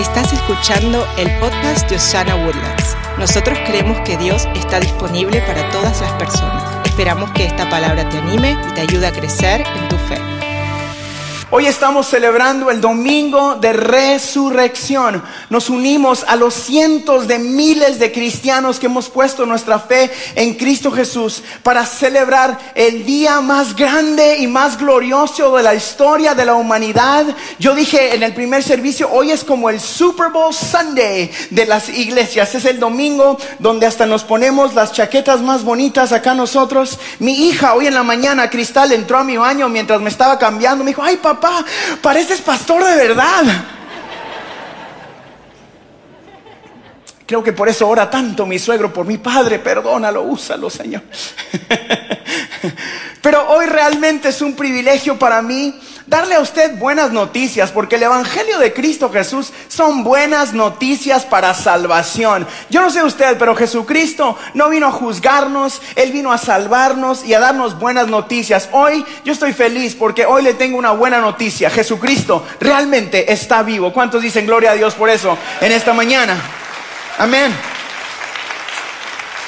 Estás escuchando el podcast de Osana Woodlands. Nosotros creemos que Dios está disponible para todas las personas. Esperamos que esta palabra te anime y te ayude a crecer en tu fe. Hoy estamos celebrando el domingo de resurrección. Nos unimos a los cientos de miles de cristianos que hemos puesto nuestra fe en Cristo Jesús para celebrar el día más grande y más glorioso de la historia de la humanidad. Yo dije en el primer servicio, hoy es como el Super Bowl Sunday de las iglesias. Es el domingo donde hasta nos ponemos las chaquetas más bonitas acá nosotros. Mi hija hoy en la mañana, Cristal, entró a mi baño mientras me estaba cambiando. Me dijo, ay papá pareces pastor de verdad. Creo que por eso ora tanto mi suegro por mi padre, perdónalo, úsalo, Señor. Pero hoy realmente es un privilegio para mí darle a usted buenas noticias, porque el Evangelio de Cristo Jesús son buenas noticias para salvación. Yo no sé usted, pero Jesucristo no vino a juzgarnos, Él vino a salvarnos y a darnos buenas noticias. Hoy yo estoy feliz porque hoy le tengo una buena noticia. Jesucristo realmente está vivo. ¿Cuántos dicen gloria a Dios por eso en esta mañana? Amén.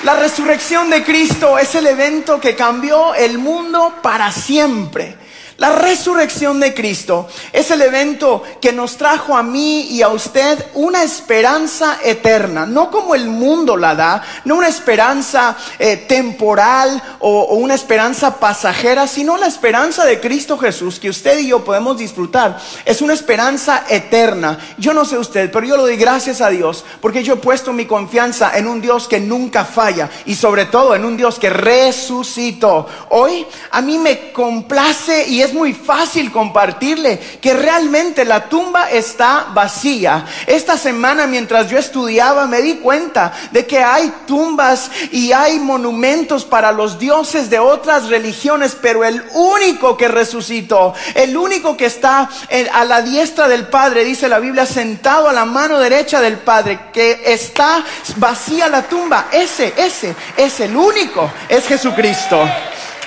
La resurrección de Cristo es el evento que cambió el mundo para siempre. La resurrección de Cristo es el evento que nos trajo a mí y a usted una esperanza eterna, no como el mundo la da, no una esperanza eh, temporal o, o una esperanza pasajera, sino la esperanza de Cristo Jesús que usted y yo podemos disfrutar. Es una esperanza eterna. Yo no sé usted, pero yo lo doy gracias a Dios porque yo he puesto mi confianza en un Dios que nunca falla y sobre todo en un Dios que resucitó. Hoy a mí me complace y es muy fácil compartirle que realmente la tumba está vacía. Esta semana mientras yo estudiaba me di cuenta de que hay tumbas y hay monumentos para los dioses de otras religiones, pero el único que resucitó, el único que está a la diestra del Padre, dice la Biblia, sentado a la mano derecha del Padre, que está vacía la tumba, ese, ese, es el único, es Jesucristo.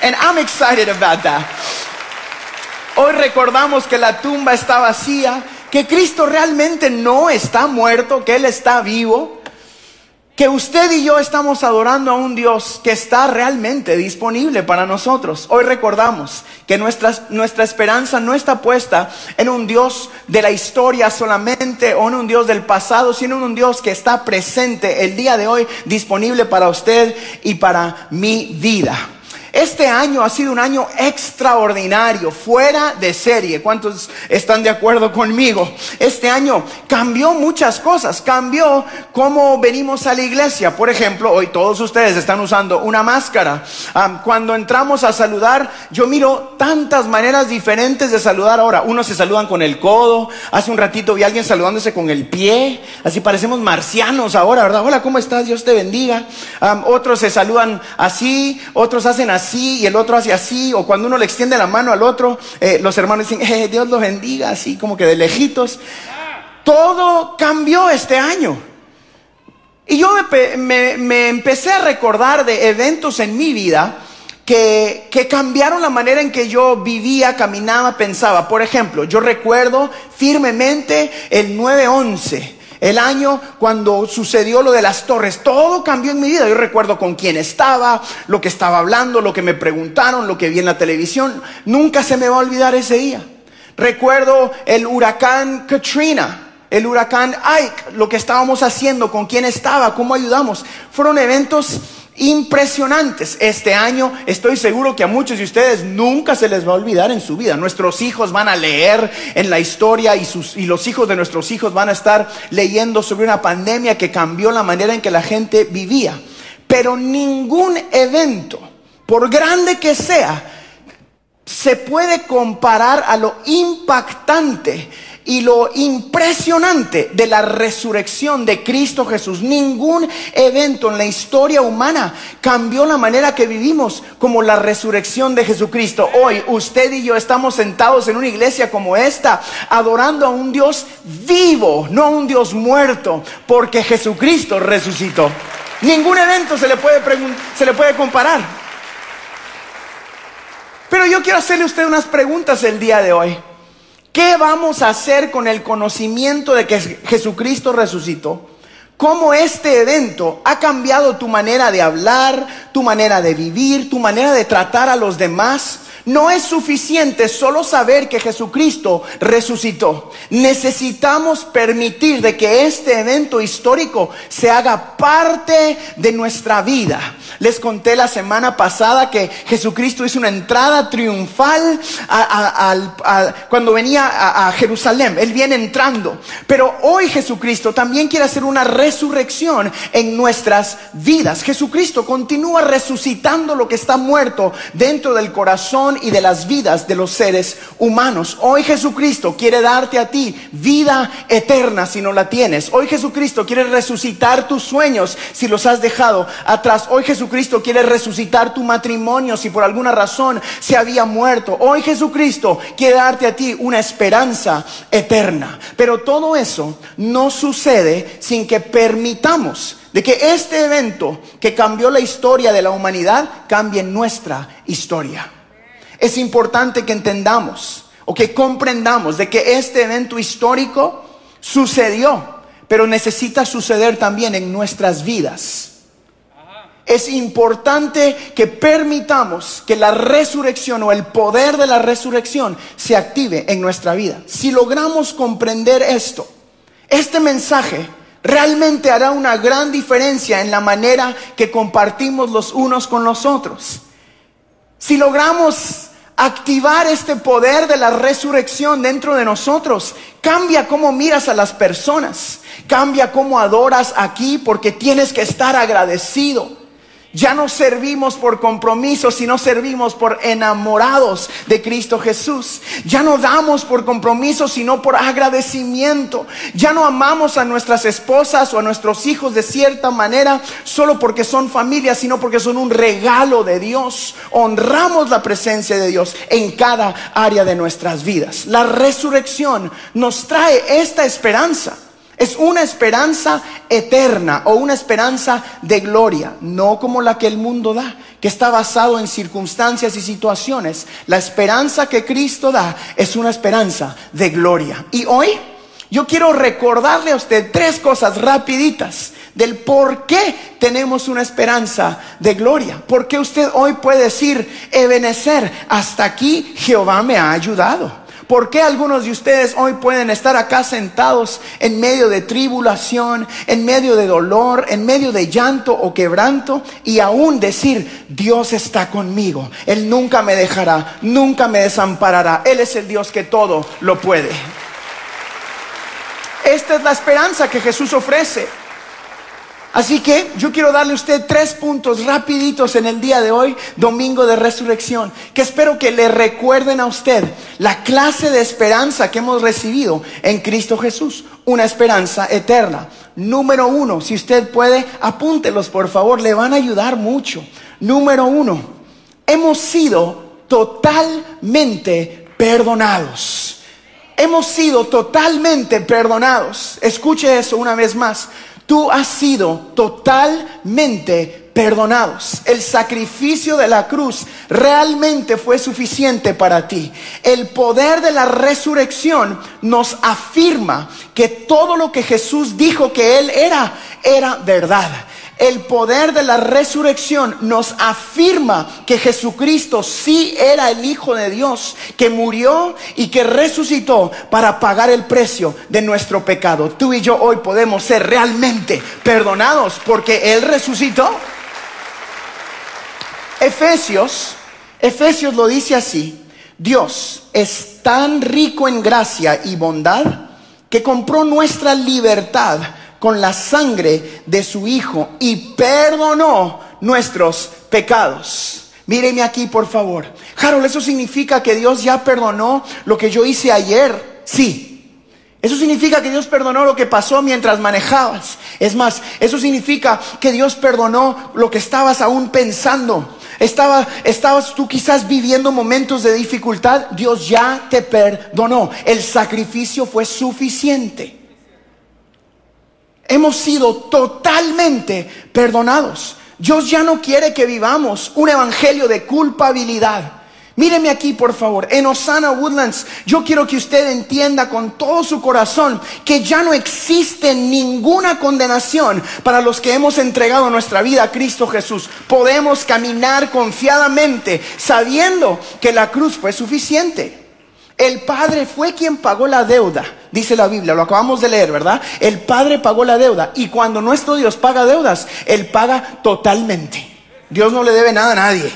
And I'm excited about that. Hoy recordamos que la tumba está vacía, que Cristo realmente no está muerto, que Él está vivo, que usted y yo estamos adorando a un Dios que está realmente disponible para nosotros. Hoy recordamos que nuestra, nuestra esperanza no está puesta en un Dios de la historia solamente o en un Dios del pasado, sino en un Dios que está presente el día de hoy, disponible para usted y para mi vida. Este año ha sido un año extraordinario, fuera de serie. ¿Cuántos están de acuerdo conmigo? Este año cambió muchas cosas, cambió cómo venimos a la iglesia. Por ejemplo, hoy todos ustedes están usando una máscara. cuando entramos a saludar, yo miro tantas maneras diferentes de saludar ahora. Unos se saludan con el codo, hace un ratito vi a alguien saludándose con el pie, así parecemos marcianos ahora, ¿verdad? Hola, ¿cómo estás? Dios te bendiga. otros se saludan así, otros hacen así así y el otro hace así, o cuando uno le extiende la mano al otro, eh, los hermanos dicen, eh, Dios los bendiga, así como que de lejitos. Todo cambió este año. Y yo me, me, empecé a recordar de eventos en mi vida que, que, cambiaron la manera en que yo vivía, caminaba, pensaba. Por ejemplo, yo recuerdo firmemente el 9-11 el año cuando sucedió lo de las torres, todo cambió en mi vida. Yo recuerdo con quién estaba, lo que estaba hablando, lo que me preguntaron, lo que vi en la televisión. Nunca se me va a olvidar ese día. Recuerdo el huracán Katrina, el huracán Ike, lo que estábamos haciendo, con quién estaba, cómo ayudamos. Fueron eventos impresionantes. Este año estoy seguro que a muchos de ustedes nunca se les va a olvidar en su vida. Nuestros hijos van a leer en la historia y, sus, y los hijos de nuestros hijos van a estar leyendo sobre una pandemia que cambió la manera en que la gente vivía. Pero ningún evento, por grande que sea, se puede comparar a lo impactante y lo impresionante de la resurrección de Cristo Jesús. Ningún evento en la historia humana cambió la manera que vivimos como la resurrección de Jesucristo. Hoy usted y yo estamos sentados en una iglesia como esta, adorando a un Dios vivo, no a un Dios muerto, porque Jesucristo resucitó. Ningún evento se le puede, se le puede comparar. Pero yo quiero hacerle a usted unas preguntas el día de hoy. ¿Qué vamos a hacer con el conocimiento de que Jesucristo resucitó? cómo este evento ha cambiado tu manera de hablar, tu manera de vivir, tu manera de tratar a los demás. No es suficiente solo saber que Jesucristo resucitó. Necesitamos permitir de que este evento histórico se haga parte de nuestra vida. Les conté la semana pasada que Jesucristo hizo una entrada triunfal cuando venía a, a Jerusalén. Él viene entrando. Pero hoy Jesucristo también quiere hacer una resurrección en nuestras vidas. Jesucristo continúa resucitando lo que está muerto dentro del corazón y de las vidas de los seres humanos. Hoy Jesucristo quiere darte a ti vida eterna si no la tienes. Hoy Jesucristo quiere resucitar tus sueños si los has dejado atrás. Hoy Jesucristo quiere resucitar tu matrimonio si por alguna razón se había muerto. Hoy Jesucristo quiere darte a ti una esperanza eterna. Pero todo eso no sucede sin que permitamos de que este evento que cambió la historia de la humanidad cambie nuestra historia. Es importante que entendamos o que comprendamos de que este evento histórico sucedió, pero necesita suceder también en nuestras vidas. Es importante que permitamos que la resurrección o el poder de la resurrección se active en nuestra vida. Si logramos comprender esto, este mensaje realmente hará una gran diferencia en la manera que compartimos los unos con los otros. Si logramos activar este poder de la resurrección dentro de nosotros, cambia cómo miras a las personas, cambia cómo adoras aquí porque tienes que estar agradecido. Ya no servimos por compromiso, sino servimos por enamorados de Cristo Jesús. Ya no damos por compromiso, sino por agradecimiento. Ya no amamos a nuestras esposas o a nuestros hijos de cierta manera solo porque son familia, sino porque son un regalo de Dios. Honramos la presencia de Dios en cada área de nuestras vidas. La resurrección nos trae esta esperanza. Es una esperanza eterna o una esperanza de gloria, no como la que el mundo da, que está basado en circunstancias y situaciones. La esperanza que Cristo da es una esperanza de gloria. Y hoy yo quiero recordarle a usted tres cosas rapiditas del por qué tenemos una esperanza de gloria. Porque usted hoy puede decir, Ebenecer, hasta aquí Jehová me ha ayudado. ¿Por qué algunos de ustedes hoy pueden estar acá sentados en medio de tribulación, en medio de dolor, en medio de llanto o quebranto y aún decir, Dios está conmigo, Él nunca me dejará, nunca me desamparará, Él es el Dios que todo lo puede? Esta es la esperanza que Jesús ofrece. Así que yo quiero darle a usted tres puntos rapiditos en el día de hoy, domingo de resurrección, que espero que le recuerden a usted la clase de esperanza que hemos recibido en Cristo Jesús, una esperanza eterna. Número uno, si usted puede, apúntelos por favor, le van a ayudar mucho. Número uno, hemos sido totalmente perdonados. Hemos sido totalmente perdonados. Escuche eso una vez más. Tú has sido totalmente perdonados. El sacrificio de la cruz realmente fue suficiente para ti. El poder de la resurrección nos afirma que todo lo que Jesús dijo que Él era, era verdad. El poder de la resurrección nos afirma que Jesucristo sí era el Hijo de Dios, que murió y que resucitó para pagar el precio de nuestro pecado. Tú y yo hoy podemos ser realmente perdonados porque Él resucitó. Efesios, Efesios lo dice así, Dios es tan rico en gracia y bondad que compró nuestra libertad con la sangre de su Hijo y perdonó nuestros pecados. Míreme aquí, por favor. Harold, ¿eso significa que Dios ya perdonó lo que yo hice ayer? Sí. Eso significa que Dios perdonó lo que pasó mientras manejabas. Es más, eso significa que Dios perdonó lo que estabas aún pensando. Estaba, estabas tú quizás viviendo momentos de dificultad. Dios ya te perdonó. El sacrificio fue suficiente. Hemos sido totalmente perdonados. Dios ya no quiere que vivamos un evangelio de culpabilidad. Míreme aquí, por favor. En Osana Woodlands, yo quiero que usted entienda con todo su corazón que ya no existe ninguna condenación para los que hemos entregado nuestra vida a Cristo Jesús. Podemos caminar confiadamente sabiendo que la cruz fue suficiente. El Padre fue quien pagó la deuda, dice la Biblia, lo acabamos de leer, ¿verdad? El Padre pagó la deuda y cuando nuestro Dios paga deudas, Él paga totalmente. Dios no le debe nada a nadie.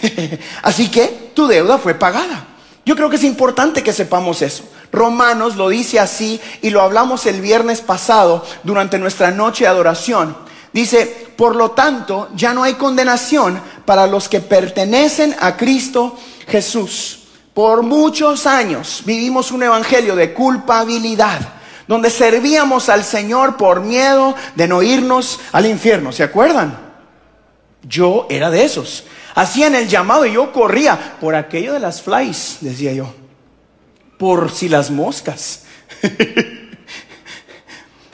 Así que tu deuda fue pagada. Yo creo que es importante que sepamos eso. Romanos lo dice así y lo hablamos el viernes pasado durante nuestra noche de adoración. Dice, por lo tanto, ya no hay condenación para los que pertenecen a Cristo Jesús. Por muchos años vivimos un evangelio de culpabilidad, donde servíamos al Señor por miedo de no irnos al infierno. ¿Se acuerdan? Yo era de esos. Hacían el llamado y yo corría por aquello de las flies, decía yo. Por si las moscas.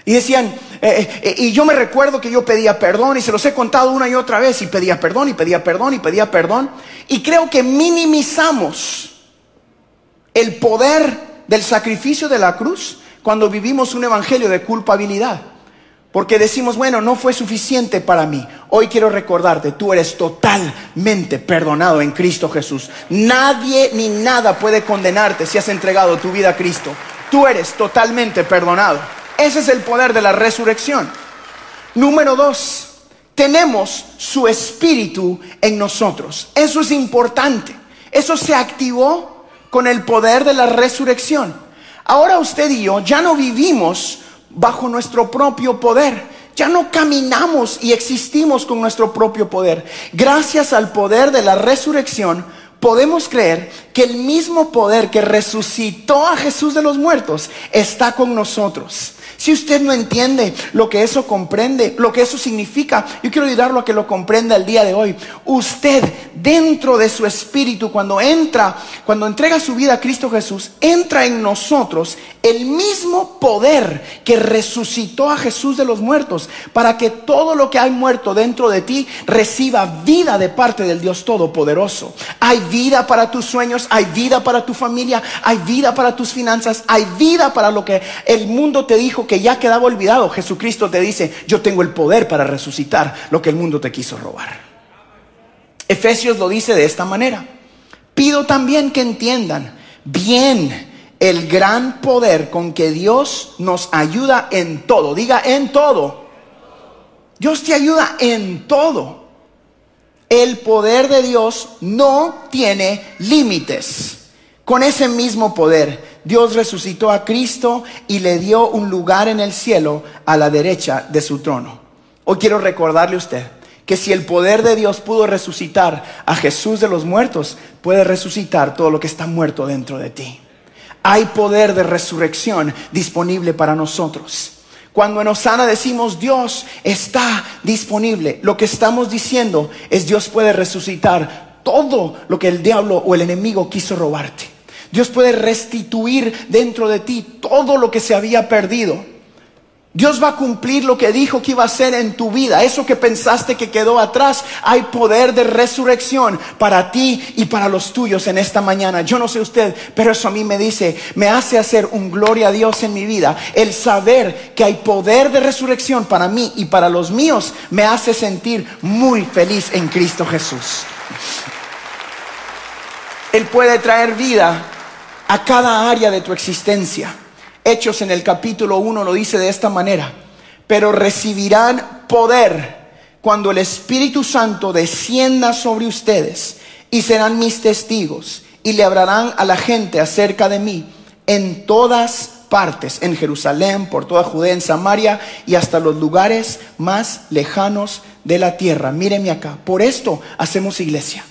y decían, eh, eh, y yo me recuerdo que yo pedía perdón y se los he contado una y otra vez y pedía perdón y pedía perdón y pedía perdón. Y creo que minimizamos el poder del sacrificio de la cruz cuando vivimos un evangelio de culpabilidad. Porque decimos, bueno, no fue suficiente para mí. Hoy quiero recordarte, tú eres totalmente perdonado en Cristo Jesús. Nadie ni nada puede condenarte si has entregado tu vida a Cristo. Tú eres totalmente perdonado. Ese es el poder de la resurrección. Número dos, tenemos su espíritu en nosotros. Eso es importante. Eso se activó con el poder de la resurrección. Ahora usted y yo ya no vivimos bajo nuestro propio poder. Ya no caminamos y existimos con nuestro propio poder. Gracias al poder de la resurrección, podemos creer que el mismo poder que resucitó a Jesús de los muertos está con nosotros. Si usted no entiende lo que eso comprende, lo que eso significa, yo quiero ayudarlo a que lo comprenda el día de hoy. Usted dentro de su espíritu, cuando entra, cuando entrega su vida a Cristo Jesús, entra en nosotros el mismo poder que resucitó a Jesús de los muertos, para que todo lo que hay muerto dentro de ti reciba vida de parte del Dios Todopoderoso. Hay vida para tus sueños, hay vida para tu familia, hay vida para tus finanzas, hay vida para lo que el mundo te dijo que ya quedaba olvidado, Jesucristo te dice, yo tengo el poder para resucitar lo que el mundo te quiso robar. Efesios lo dice de esta manera. Pido también que entiendan bien el gran poder con que Dios nos ayuda en todo. Diga en todo. Dios te ayuda en todo. El poder de Dios no tiene límites. Con ese mismo poder Dios resucitó a Cristo y le dio un lugar en el cielo a la derecha de su trono. Hoy quiero recordarle a usted que si el poder de Dios pudo resucitar a Jesús de los muertos, puede resucitar todo lo que está muerto dentro de ti. Hay poder de resurrección disponible para nosotros. Cuando en Osana decimos Dios está disponible, lo que estamos diciendo es Dios puede resucitar todo lo que el diablo o el enemigo quiso robarte. Dios puede restituir dentro de ti todo lo que se había perdido. Dios va a cumplir lo que dijo que iba a hacer en tu vida. Eso que pensaste que quedó atrás, hay poder de resurrección para ti y para los tuyos en esta mañana. Yo no sé usted, pero eso a mí me dice, me hace hacer un gloria a Dios en mi vida. El saber que hay poder de resurrección para mí y para los míos me hace sentir muy feliz en Cristo Jesús. Él puede traer vida a cada área de tu existencia. Hechos en el capítulo 1 lo dice de esta manera, pero recibirán poder cuando el Espíritu Santo descienda sobre ustedes y serán mis testigos y le hablarán a la gente acerca de mí en todas partes, en Jerusalén, por toda Judea, en Samaria y hasta los lugares más lejanos de la tierra. Míreme acá, por esto hacemos iglesia.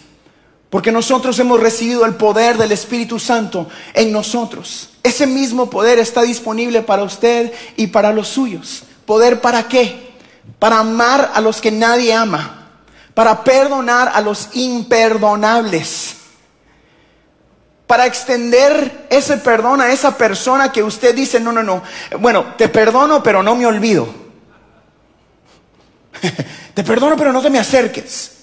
Porque nosotros hemos recibido el poder del Espíritu Santo en nosotros. Ese mismo poder está disponible para usted y para los suyos. ¿Poder para qué? Para amar a los que nadie ama. Para perdonar a los imperdonables. Para extender ese perdón a esa persona que usted dice, no, no, no. Bueno, te perdono, pero no me olvido. te perdono, pero no te me acerques.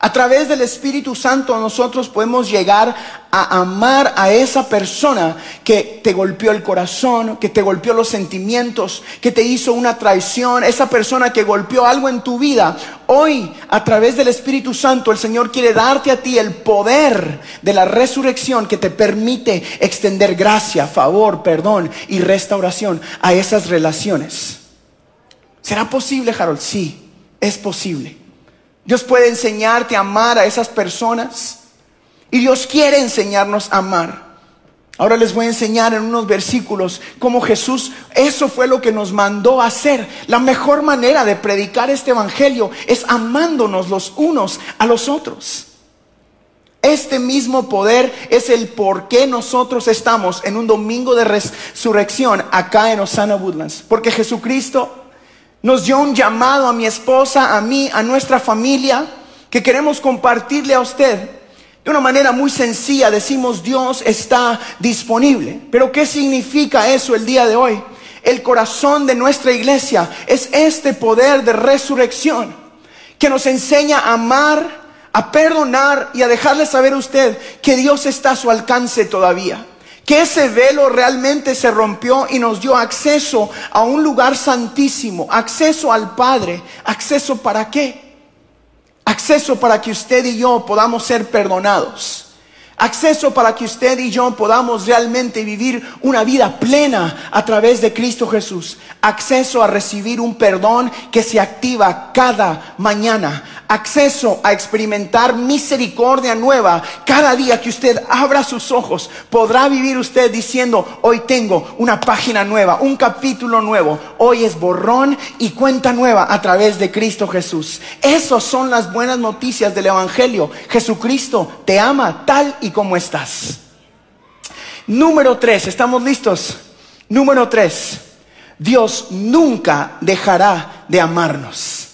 A través del Espíritu Santo nosotros podemos llegar a amar a esa persona que te golpeó el corazón, que te golpeó los sentimientos, que te hizo una traición, esa persona que golpeó algo en tu vida. Hoy, a través del Espíritu Santo, el Señor quiere darte a ti el poder de la resurrección que te permite extender gracia, favor, perdón y restauración a esas relaciones. ¿Será posible, Harold? Sí, es posible. Dios puede enseñarte a amar a esas personas. Y Dios quiere enseñarnos a amar. Ahora les voy a enseñar en unos versículos cómo Jesús, eso fue lo que nos mandó a hacer. La mejor manera de predicar este Evangelio es amándonos los unos a los otros. Este mismo poder es el por qué nosotros estamos en un domingo de resurrección acá en Osana Woodlands. Porque Jesucristo nos dio un llamado a mi esposa, a mí, a nuestra familia, que queremos compartirle a usted. De una manera muy sencilla decimos Dios está disponible. Pero ¿qué significa eso el día de hoy? El corazón de nuestra iglesia es este poder de resurrección que nos enseña a amar, a perdonar y a dejarle saber a usted que Dios está a su alcance todavía que ese velo realmente se rompió y nos dio acceso a un lugar santísimo, acceso al Padre, acceso para qué? Acceso para que usted y yo podamos ser perdonados. Acceso para que usted y yo podamos realmente vivir una vida plena a través de Cristo Jesús. Acceso a recibir un perdón que se activa cada mañana acceso a experimentar misericordia nueva cada día que usted abra sus ojos. Podrá vivir usted diciendo, hoy tengo una página nueva, un capítulo nuevo. Hoy es borrón y cuenta nueva a través de Cristo Jesús. Esas son las buenas noticias del Evangelio. Jesucristo te ama tal y como estás. Número tres, ¿estamos listos? Número tres, Dios nunca dejará de amarnos.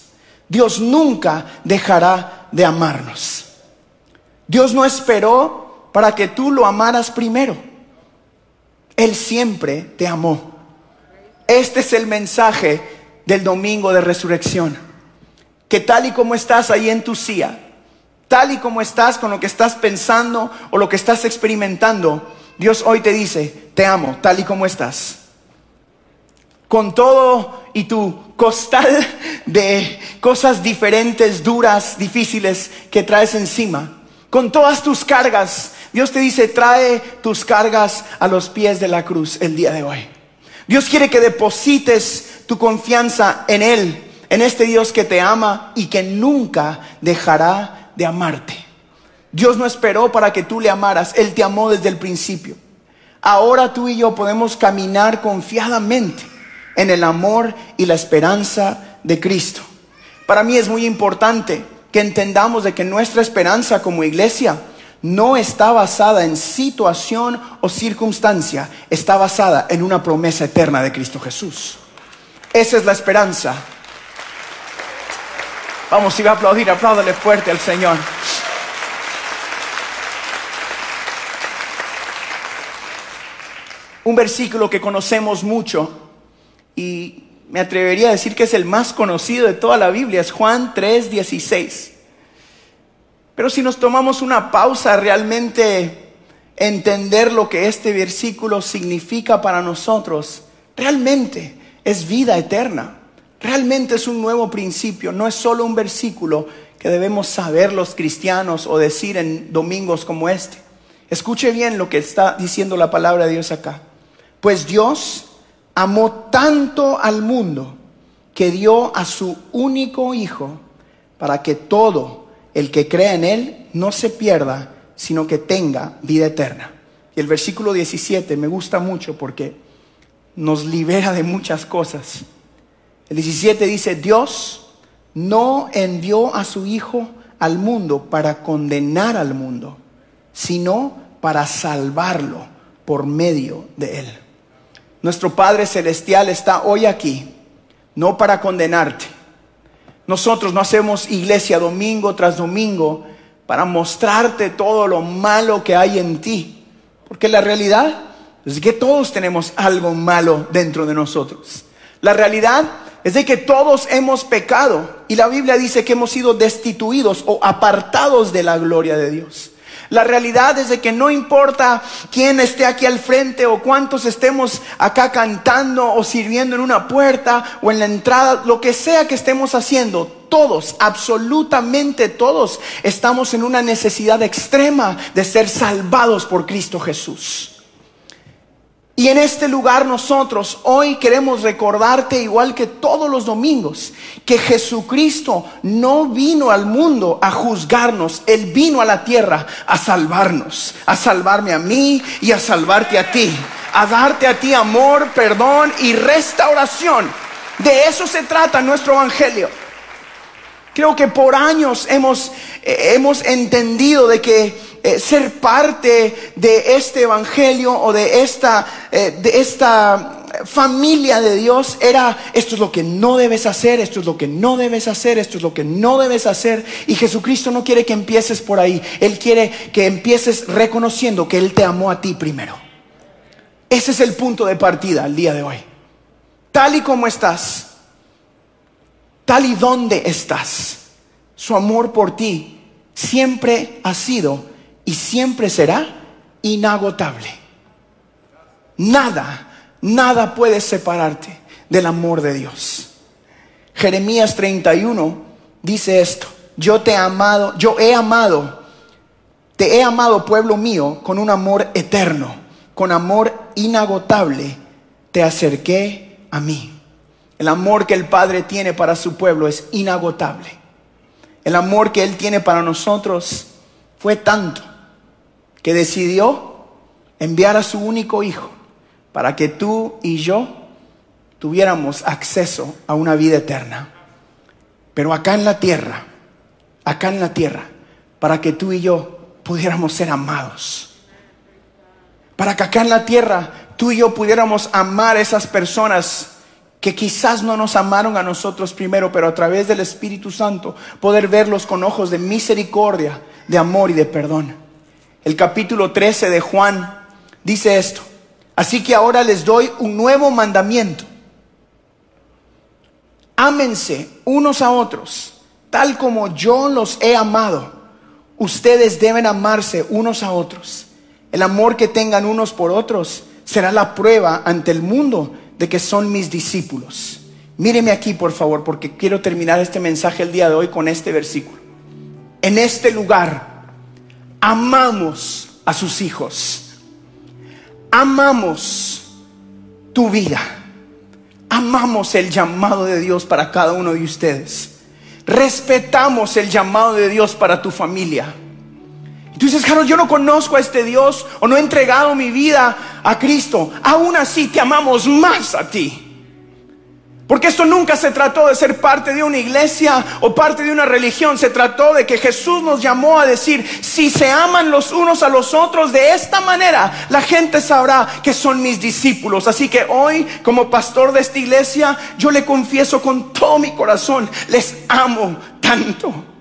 Dios nunca dejará de amarnos. Dios no esperó para que tú lo amaras primero. Él siempre te amó. Este es el mensaje del domingo de resurrección. Que tal y como estás ahí en tu silla, tal y como estás con lo que estás pensando o lo que estás experimentando, Dios hoy te dice, te amo, tal y como estás con todo y tu costal de cosas diferentes, duras, difíciles que traes encima, con todas tus cargas, Dios te dice, trae tus cargas a los pies de la cruz el día de hoy. Dios quiere que deposites tu confianza en Él, en este Dios que te ama y que nunca dejará de amarte. Dios no esperó para que tú le amaras, Él te amó desde el principio. Ahora tú y yo podemos caminar confiadamente en el amor y la esperanza de Cristo. Para mí es muy importante que entendamos de que nuestra esperanza como iglesia no está basada en situación o circunstancia, está basada en una promesa eterna de Cristo Jesús. Esa es la esperanza. Vamos, si va a aplaudir, apláudale fuerte al Señor. Un versículo que conocemos mucho y me atrevería a decir que es el más conocido de toda la Biblia, es Juan 3:16. Pero si nos tomamos una pausa realmente entender lo que este versículo significa para nosotros, realmente es vida eterna. Realmente es un nuevo principio, no es solo un versículo que debemos saber los cristianos o decir en domingos como este. Escuche bien lo que está diciendo la palabra de Dios acá. Pues Dios amó tanto al mundo que dio a su único Hijo para que todo el que crea en Él no se pierda, sino que tenga vida eterna. Y el versículo 17 me gusta mucho porque nos libera de muchas cosas. El 17 dice, Dios no envió a su Hijo al mundo para condenar al mundo, sino para salvarlo por medio de Él. Nuestro Padre Celestial está hoy aquí, no para condenarte. Nosotros no hacemos iglesia domingo tras domingo para mostrarte todo lo malo que hay en ti. Porque la realidad es que todos tenemos algo malo dentro de nosotros. La realidad es de que todos hemos pecado y la Biblia dice que hemos sido destituidos o apartados de la gloria de Dios. La realidad es de que no importa quién esté aquí al frente o cuántos estemos acá cantando o sirviendo en una puerta o en la entrada, lo que sea que estemos haciendo, todos, absolutamente todos, estamos en una necesidad extrema de ser salvados por Cristo Jesús. Y en este lugar nosotros hoy queremos recordarte, igual que todos los domingos, que Jesucristo no vino al mundo a juzgarnos, Él vino a la tierra a salvarnos, a salvarme a mí y a salvarte a ti, a darte a ti amor, perdón y restauración. De eso se trata nuestro Evangelio. Creo que por años hemos, hemos entendido de que eh, ser parte de este evangelio o de esta, eh, de esta familia de Dios era esto es lo que no debes hacer, esto es lo que no debes hacer, esto es lo que no debes hacer. Y Jesucristo no quiere que empieces por ahí, Él quiere que empieces reconociendo que Él te amó a ti primero. Ese es el punto de partida al día de hoy. Tal y como estás, tal y donde estás, su amor por ti siempre ha sido y siempre será inagotable. Nada, nada puede separarte del amor de Dios. Jeremías 31 dice esto, yo te he amado, yo he amado, te he amado pueblo mío con un amor eterno, con amor inagotable, te acerqué a mí. El amor que el Padre tiene para su pueblo es inagotable. El amor que Él tiene para nosotros fue tanto que decidió enviar a su único hijo para que tú y yo tuviéramos acceso a una vida eterna. Pero acá en la tierra, acá en la tierra, para que tú y yo pudiéramos ser amados. Para que acá en la tierra tú y yo pudiéramos amar a esas personas que quizás no nos amaron a nosotros primero, pero a través del Espíritu Santo poder verlos con ojos de misericordia, de amor y de perdón el capítulo 13 de Juan, dice esto. Así que ahora les doy un nuevo mandamiento. Ámense unos a otros, tal como yo los he amado. Ustedes deben amarse unos a otros. El amor que tengan unos por otros será la prueba ante el mundo de que son mis discípulos. Míreme aquí, por favor, porque quiero terminar este mensaje el día de hoy con este versículo. En este lugar amamos a sus hijos. Amamos tu vida. Amamos el llamado de Dios para cada uno de ustedes. Respetamos el llamado de Dios para tu familia. Tú dices, Carlos, yo no conozco a este Dios o no he entregado mi vida a Cristo. Aún así te amamos más a ti. Porque esto nunca se trató de ser parte de una iglesia o parte de una religión. Se trató de que Jesús nos llamó a decir, si se aman los unos a los otros de esta manera, la gente sabrá que son mis discípulos. Así que hoy, como pastor de esta iglesia, yo le confieso con todo mi corazón, les amo tanto.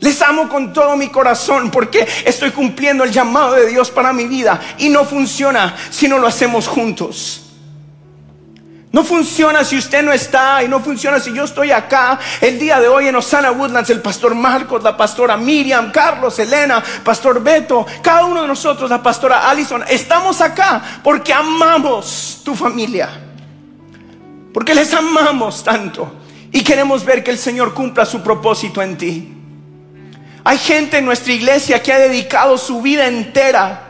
Les amo con todo mi corazón porque estoy cumpliendo el llamado de Dios para mi vida y no funciona si no lo hacemos juntos. No funciona si usted no está y no funciona si yo estoy acá. El día de hoy en Osana Woodlands, el pastor Marcos, la pastora Miriam, Carlos, Elena, pastor Beto, cada uno de nosotros, la pastora Allison, estamos acá porque amamos tu familia. Porque les amamos tanto y queremos ver que el Señor cumpla su propósito en ti. Hay gente en nuestra iglesia que ha dedicado su vida entera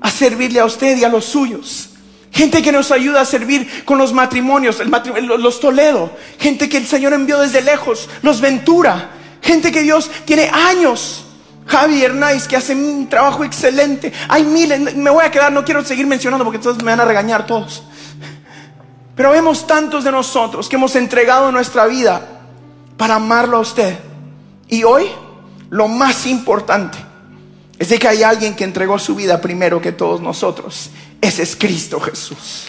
a servirle a usted y a los suyos. Gente que nos ayuda a servir con los matrimonios, los Toledo. Gente que el Señor envió desde lejos, los Ventura. Gente que Dios tiene años. Javi Hernández que hace un trabajo excelente. Hay miles, me voy a quedar, no quiero seguir mencionando porque entonces me van a regañar todos. Pero vemos tantos de nosotros que hemos entregado nuestra vida para amarlo a usted. Y hoy, lo más importante es de que hay alguien que entregó su vida primero que todos nosotros. Ese es Cristo Jesús.